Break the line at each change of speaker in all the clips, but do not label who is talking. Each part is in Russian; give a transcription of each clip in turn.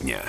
дня.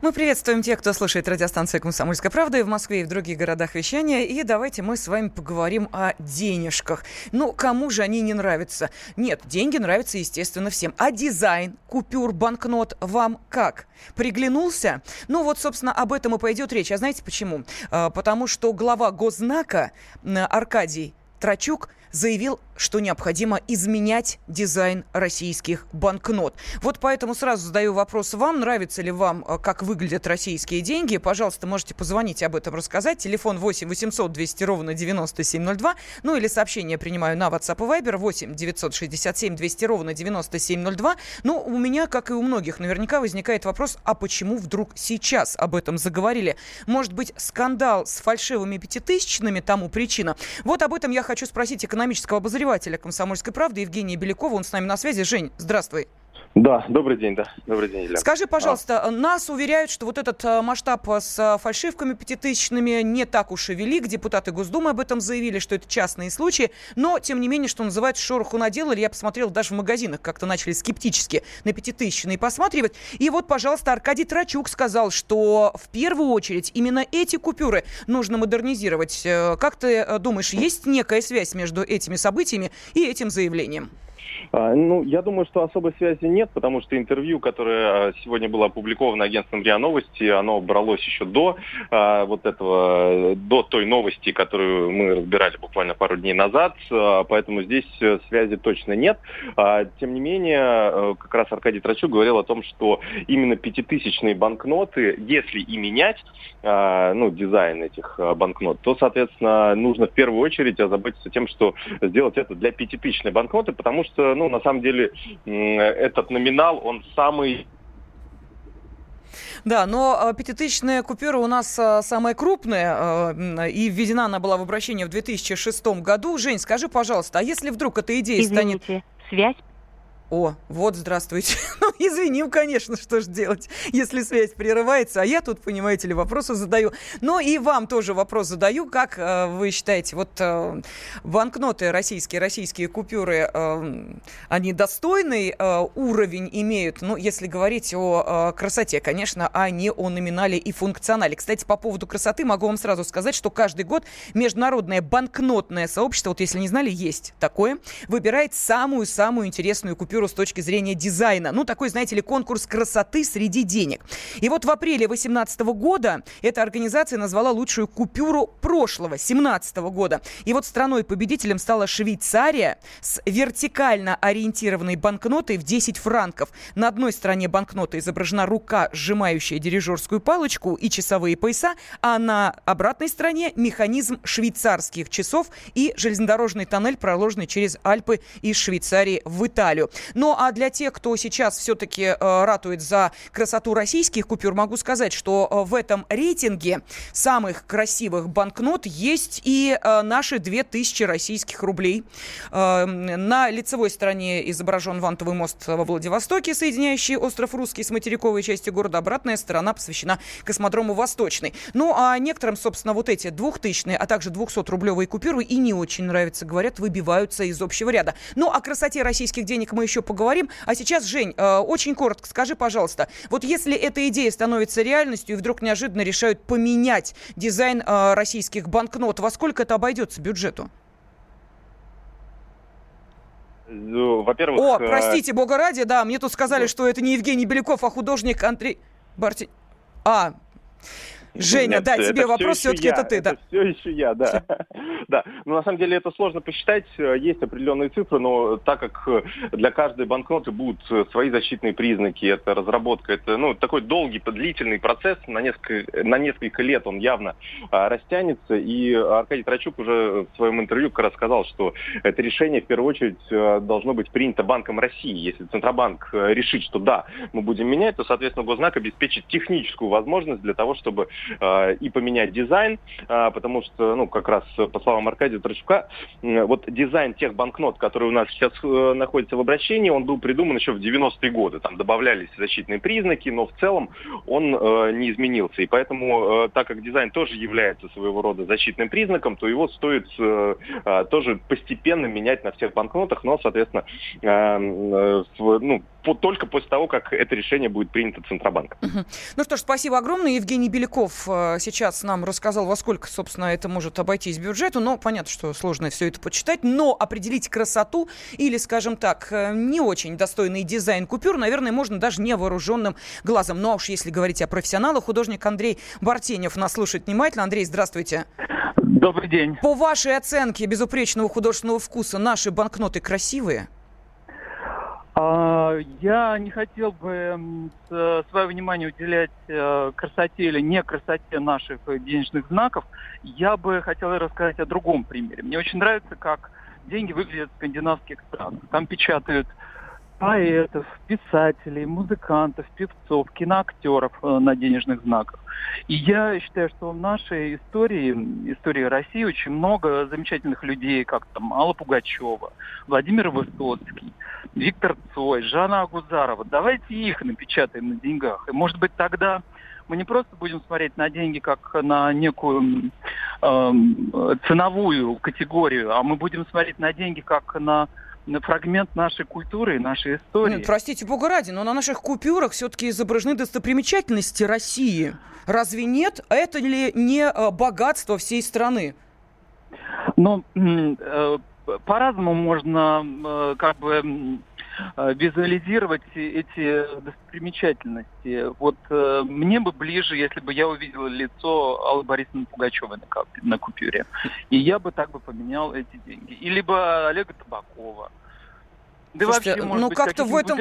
Мы приветствуем тех, кто слушает радиостанцию «Комсомольская правда» и в Москве, и в других городах вещания. И давайте мы с вами поговорим о денежках. Ну, кому же они не нравятся? Нет, деньги нравятся, естественно, всем. А дизайн купюр, банкнот вам как? Приглянулся? Ну, вот, собственно, об этом и пойдет речь. А знаете почему? А, потому что глава Госзнака Аркадий Трачук заявил что необходимо изменять дизайн российских банкнот. Вот поэтому сразу задаю вопрос вам. Нравится ли вам, э, как выглядят российские деньги? Пожалуйста, можете позвонить и об этом рассказать. Телефон 8 800 200 ровно 9702. Ну или сообщение принимаю на WhatsApp и Viber 8 967 200 ровно 9702. Ну, у меня, как и у многих, наверняка возникает вопрос, а почему вдруг сейчас об этом заговорили? Может быть, скандал с фальшивыми пятитысячными тому причина? Вот об этом я хочу спросить экономического обозревателя «Комсомольской правды» Евгения Белякова. Он с нами на связи. Жень, здравствуй.
Да, добрый день, да. Добрый день, Илья.
Скажи, пожалуйста, а. нас уверяют, что вот этот а, масштаб с а, фальшивками пятитысячными не так уж и велик. Депутаты Госдумы об этом заявили, что это частные случаи. Но, тем не менее, что называется, шороху наделали. Я посмотрел даже в магазинах, как-то начали скептически на пятитысячные посматривать. И вот, пожалуйста, Аркадий Трачук сказал, что в первую очередь именно эти купюры нужно модернизировать. Э, как ты э, думаешь, есть некая связь между этими событиями и этим заявлением?
А, ну, я думаю, что особой связи нет, потому что интервью, которое а, сегодня было опубликовано агентством РИА Новости, оно бралось еще до а, вот этого, до той новости, которую мы разбирали буквально пару дней назад, поэтому здесь э, связи точно нет. Тем не менее, э, как раз Аркадий Трачук говорил о том, что именно пятитысячные банкноты, если и менять, ну, дизайн этих банкнот, то, соответственно, нужно в первую очередь озаботиться тем, что сделать это для пятитысячной банкноты, потому что ну, на самом деле, этот номинал, он самый
да, но пятитысячная купюра у нас самая крупная, и введена она была в обращение в 2006 году. Жень, скажи, пожалуйста, а если вдруг эта идея
Извините,
станет...
связь
о, вот, здравствуйте. ну, извиним, конечно, что же делать, если связь прерывается. А я тут, понимаете ли, вопросы задаю. Но и вам тоже вопрос задаю. Как э, вы считаете, вот э, банкноты российские, российские купюры, э, они достойный э, уровень имеют? Ну, если говорить о э, красоте, конечно, а не о номинале и функционале. Кстати, по поводу красоты могу вам сразу сказать, что каждый год международное банкнотное сообщество, вот если не знали, есть такое, выбирает самую-самую интересную купюру купюру с точки зрения дизайна. Ну, такой, знаете ли, конкурс красоты среди денег. И вот в апреле 2018 года эта организация назвала лучшую купюру прошлого, 2017 года. И вот страной-победителем стала Швейцария с вертикально ориентированной банкнотой в 10 франков. На одной стороне банкноты изображена рука, сжимающая дирижерскую палочку и часовые пояса, а на обратной стороне механизм швейцарских часов и железнодорожный тоннель, проложенный через Альпы из Швейцарии в Италию. Ну а для тех, кто сейчас все-таки э, ратует за красоту российских купюр, могу сказать, что э, в этом рейтинге самых красивых банкнот есть и э, наши 2000 российских рублей. Э, на лицевой стороне изображен вантовый мост во Владивостоке, соединяющий остров Русский с материковой частью города. Обратная сторона посвящена космодрому Восточный. Ну а некоторым, собственно, вот эти двухтысячные, а также 200-рублевые купюры и не очень нравятся, говорят, выбиваются из общего ряда. Ну о красоте российских денег мы еще еще поговорим. А сейчас, Жень, э, очень коротко скажи, пожалуйста, вот если эта идея становится реальностью и вдруг неожиданно решают поменять дизайн э, российских банкнот, во сколько это обойдется бюджету?
Ну, во-первых...
О, э, простите, бога ради, да, мне тут сказали, что это не Евгений Беляков, а художник Андрей Барти... А, Женя, Нет, да, тебе вопрос, все-таки это ты,
это
да.
Все еще я, да. да. Ну, на самом деле, это сложно посчитать. Есть определенные цифры, но так как для каждой банкноты будут свои защитные признаки, это разработка, это, ну, такой долгий, длительный процесс, на несколько, на несколько лет он явно а, растянется, и Аркадий Трачук уже в своем интервью как раз сказал, что это решение, в первую очередь, должно быть принято Банком России. Если Центробанк э, решит, что да, мы будем менять, то, соответственно, Гознак обеспечит техническую возможность для того, чтобы Э, и поменять дизайн, э, потому что, ну, как раз по словам Аркадия Трачука, вот дизайн тех банкнот, которые у нас сейчас э, находятся в обращении, он был придуман еще в 90-е годы. Там добавлялись защитные признаки, но в целом он не изменился. И поэтому, так как дизайн тоже является своего рода защитным признаком, то его стоит тоже постепенно менять на всех банкнотах, но, соответственно, ну, по, только после того, как это решение будет принято Центробанком.
Угу. Ну что ж, спасибо огромное. Евгений Беляков э, сейчас нам рассказал, во сколько, собственно, это может обойтись бюджету. Но понятно, что сложно все это почитать. Но определить красоту или, скажем так, э, не очень достойный дизайн купюр, наверное, можно даже невооруженным глазом. Ну а уж если говорить о профессионалах, художник Андрей Бартенев нас слушает внимательно. Андрей, здравствуйте.
Добрый день.
По вашей оценке безупречного художественного вкуса наши банкноты красивые?
А, я не хотел бы свое внимание уделять э, красоте или не красоте наших денежных знаков. Я бы хотел рассказать о другом примере. Мне очень нравится, как деньги выглядят в скандинавских странах. Там печатают поэтов, писателей, музыкантов, певцов, киноактеров э, на денежных знаках. И я считаю, что в нашей истории, истории России, очень много замечательных людей, как там Алла Пугачева, Владимир Высоцкий, Виктор Цой, Жанна Агузарова. Давайте их напечатаем на деньгах. И, может быть, тогда мы не просто будем смотреть на деньги как на некую э, ценовую категорию, а мы будем смотреть на деньги как на фрагмент нашей культуры, нашей истории. Нет,
простите, бога ради, но на наших купюрах все-таки изображены достопримечательности России. Разве нет? Это ли не э, богатство всей страны?
Ну, э, по-разному можно э, как бы визуализировать эти достопримечательности. Вот мне бы ближе, если бы я увидела лицо Аллы Борисовны Пугачевой на, на купюре. И я бы так бы поменял эти деньги. И либо Олега Табакова.
Да Слушайте, вообще, ну как-то в этом...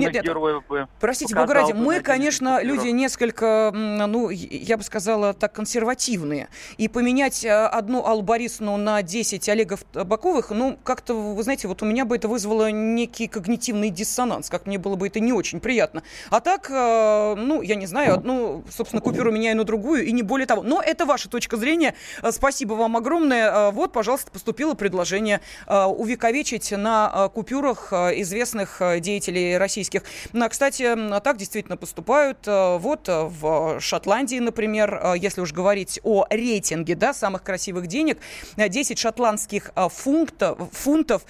Нет, нет, бы простите, Бога ради, мы, конечно, люди несколько, ну, я бы сказала, так консервативные. И поменять э, одну Аллу Борисовну на 10 Олегов Табаковых, ну, как-то, вы знаете, вот у меня бы это вызвало некий когнитивный диссонанс, как мне было бы это не очень приятно. А так, э, ну, я не знаю, одну, собственно, купюру меняю на другую, и не более того. Но это ваша точка зрения. Э, спасибо вам огромное. Вот, пожалуйста, поступило предложение увековечить на купюрах самых э, известных э, деятелей российских. Ну, а, кстати, так действительно поступают. Э, вот в Шотландии, например, если уж говорить о рейтинге да, самых красивых денег, 10 шотландских фунтов, фунтов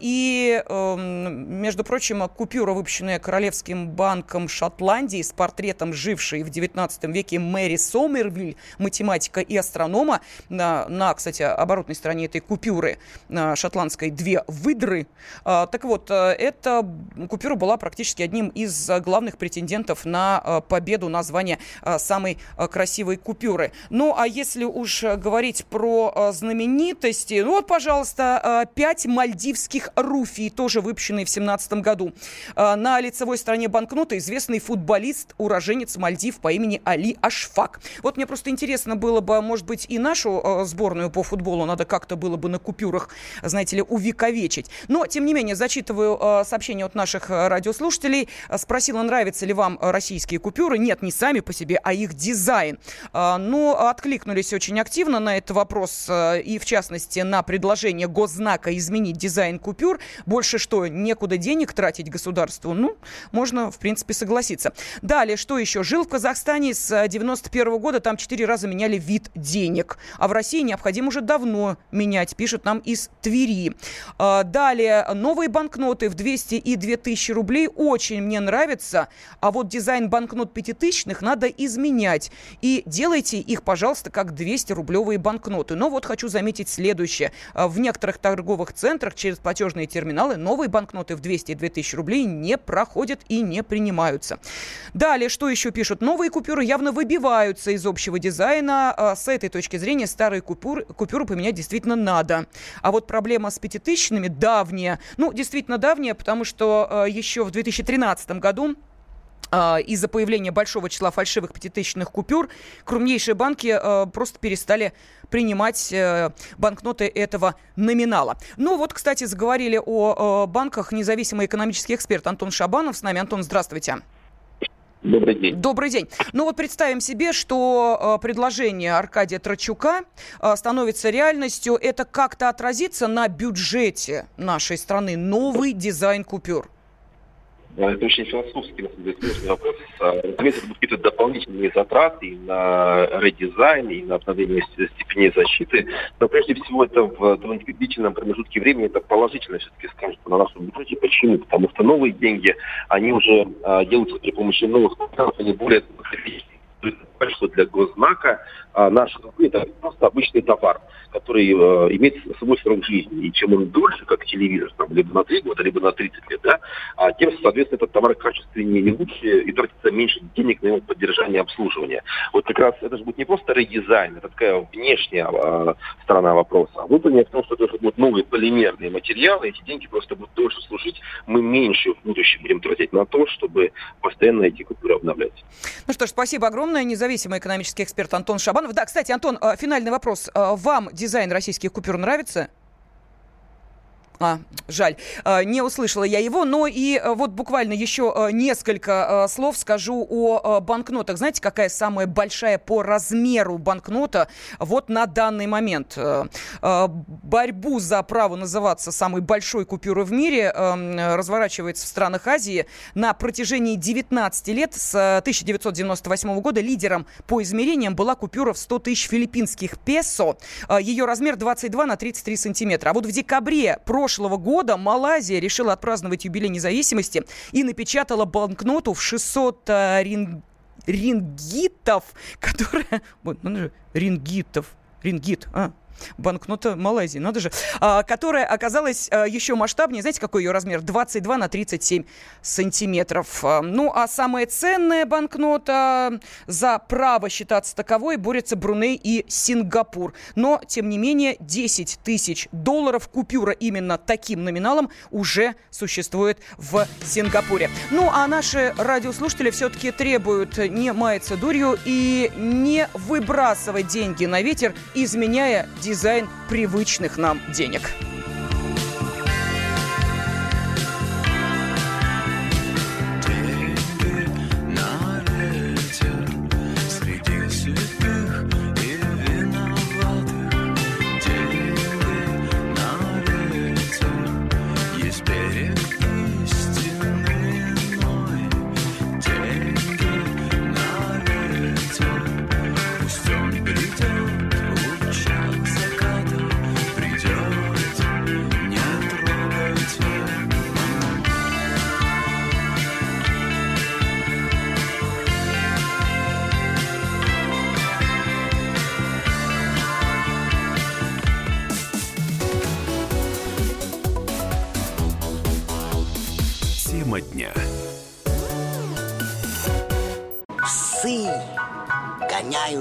и, эм, между прочим, купюра, выпущенная Королевским банком Шотландии с портретом жившей в 19 веке Мэри Сомервиль, математика и астронома, на, на кстати, оборотной стороне этой купюры шотландской две выдры. Так вот, вот, э, эта купюра была практически одним из э, главных претендентов на э, победу на звание самой красивой купюры. Ну, а если уж говорить про знаменитости, ну вот, пожалуйста, пять мальдивских руфий, тоже выпущенные в 17 году. На лицевой стороне банкноты известный футболист, уроженец Мальдив по имени Али Ашфак. Вот мне просто интересно было бы, может быть, и нашу сборную по футболу надо как-то было бы на купюрах, знаете ли, увековечить. Но, тем не менее, зачитываю зачитываю э, сообщение от наших э, радиослушателей. Спросила, нравятся ли вам российские купюры. Нет, не сами по себе, а их дизайн. Э, но откликнулись очень активно на этот вопрос и, в частности, на предложение госзнака изменить дизайн купюр. Больше что, некуда денег тратить государству? Ну, можно, в принципе, согласиться. Далее, что еще? Жил в Казахстане с 91 года, там четыре раза меняли вид денег. А в России необходимо уже давно менять, пишет нам из Твери. Далее, новые банкноты банкноты в 200 и 2000 рублей очень мне нравится, а вот дизайн банкнот пятитысячных надо изменять. И делайте их, пожалуйста, как 200-рублевые банкноты. Но вот хочу заметить следующее. А, в некоторых торговых центрах через платежные терминалы новые банкноты в 200 и 2000 рублей не проходят и не принимаются. Далее, что еще пишут? Новые купюры явно выбиваются из общего дизайна. А, с этой точки зрения старые купюры, купюры поменять действительно надо. А вот проблема с пятитысячными давняя. Ну, действительно, действительно давняя, потому что э, еще в 2013 году э, из-за появления большого числа фальшивых пятитысячных купюр крупнейшие банки э, просто перестали принимать банкноты этого номинала. Ну вот, кстати, заговорили о банках независимый экономический эксперт Антон Шабанов с нами. Антон, здравствуйте.
Добрый день.
Добрый день. Ну вот представим себе, что э, предложение Аркадия Трачука э, становится реальностью. Это как-то отразится на бюджете нашей страны? Новый дизайн купюр?
Это очень философский, на сложный вопрос. Разумеется, это будут какие-то дополнительные затраты на редизайн, и на обновление степени защиты. Но прежде всего это в длительном промежутке времени это положительно все-таки скажет на нашем бюджете. Почему? Потому что новые деньги, они уже делаются при помощи новых материалов, они более что для госзнака а наш это просто обычный товар, который э, имеет свой срок жизни. И чем он дольше, как телевизор, там, либо на 3 года, либо на 30 лет, да, а тем, соответственно, этот товар качественнее и лучше, и тратится меньше денег на его поддержание и обслуживание. Вот как раз это же будет не просто редизайн, это такая внешняя э, сторона вопроса, а внутренняя в том, что это будут новые полимерные материалы, эти деньги просто будут дольше служить, мы меньше в будущем будем тратить на то, чтобы постоянно эти культуры обновлять.
Ну что ж, спасибо огромное. Независимый экономический эксперт Антон Шабанов. Да, кстати, Антон, э, финальный вопрос. Э, вам дизайн российских купюр нравится? А, жаль, а, не услышала я его, но и а, вот буквально еще а, несколько слов скажу о банкнотах. Знаете, какая самая большая по размеру банкнота вот на данный момент? Борьбу за право называться самой большой купюрой в мире разворачивается в странах Азии. На протяжении 19 лет с 1998 года лидером по измерениям была купюра в 100 тысяч филиппинских песо. Ее размер 22 на 33 сантиметра. А вот в декабре прошлого прошлого года Малайзия решила отпраздновать юбилей независимости и напечатала банкноту в 600 э, рин... рингитов, которая... Ну же, рингитов. Рингит, а, банкнота Малайзии, надо же, а, которая оказалась а, еще масштабнее. Знаете, какой ее размер? 22 на 37 сантиметров. А, ну, а самая ценная банкнота за право считаться таковой борется Бруней и Сингапур. Но, тем не менее, 10 тысяч долларов купюра именно таким номиналом уже существует в Сингапуре. Ну, а наши радиослушатели все-таки требуют не маяться дурью и не выбрасывать деньги на ветер, изменяя дизайн привычных нам денег.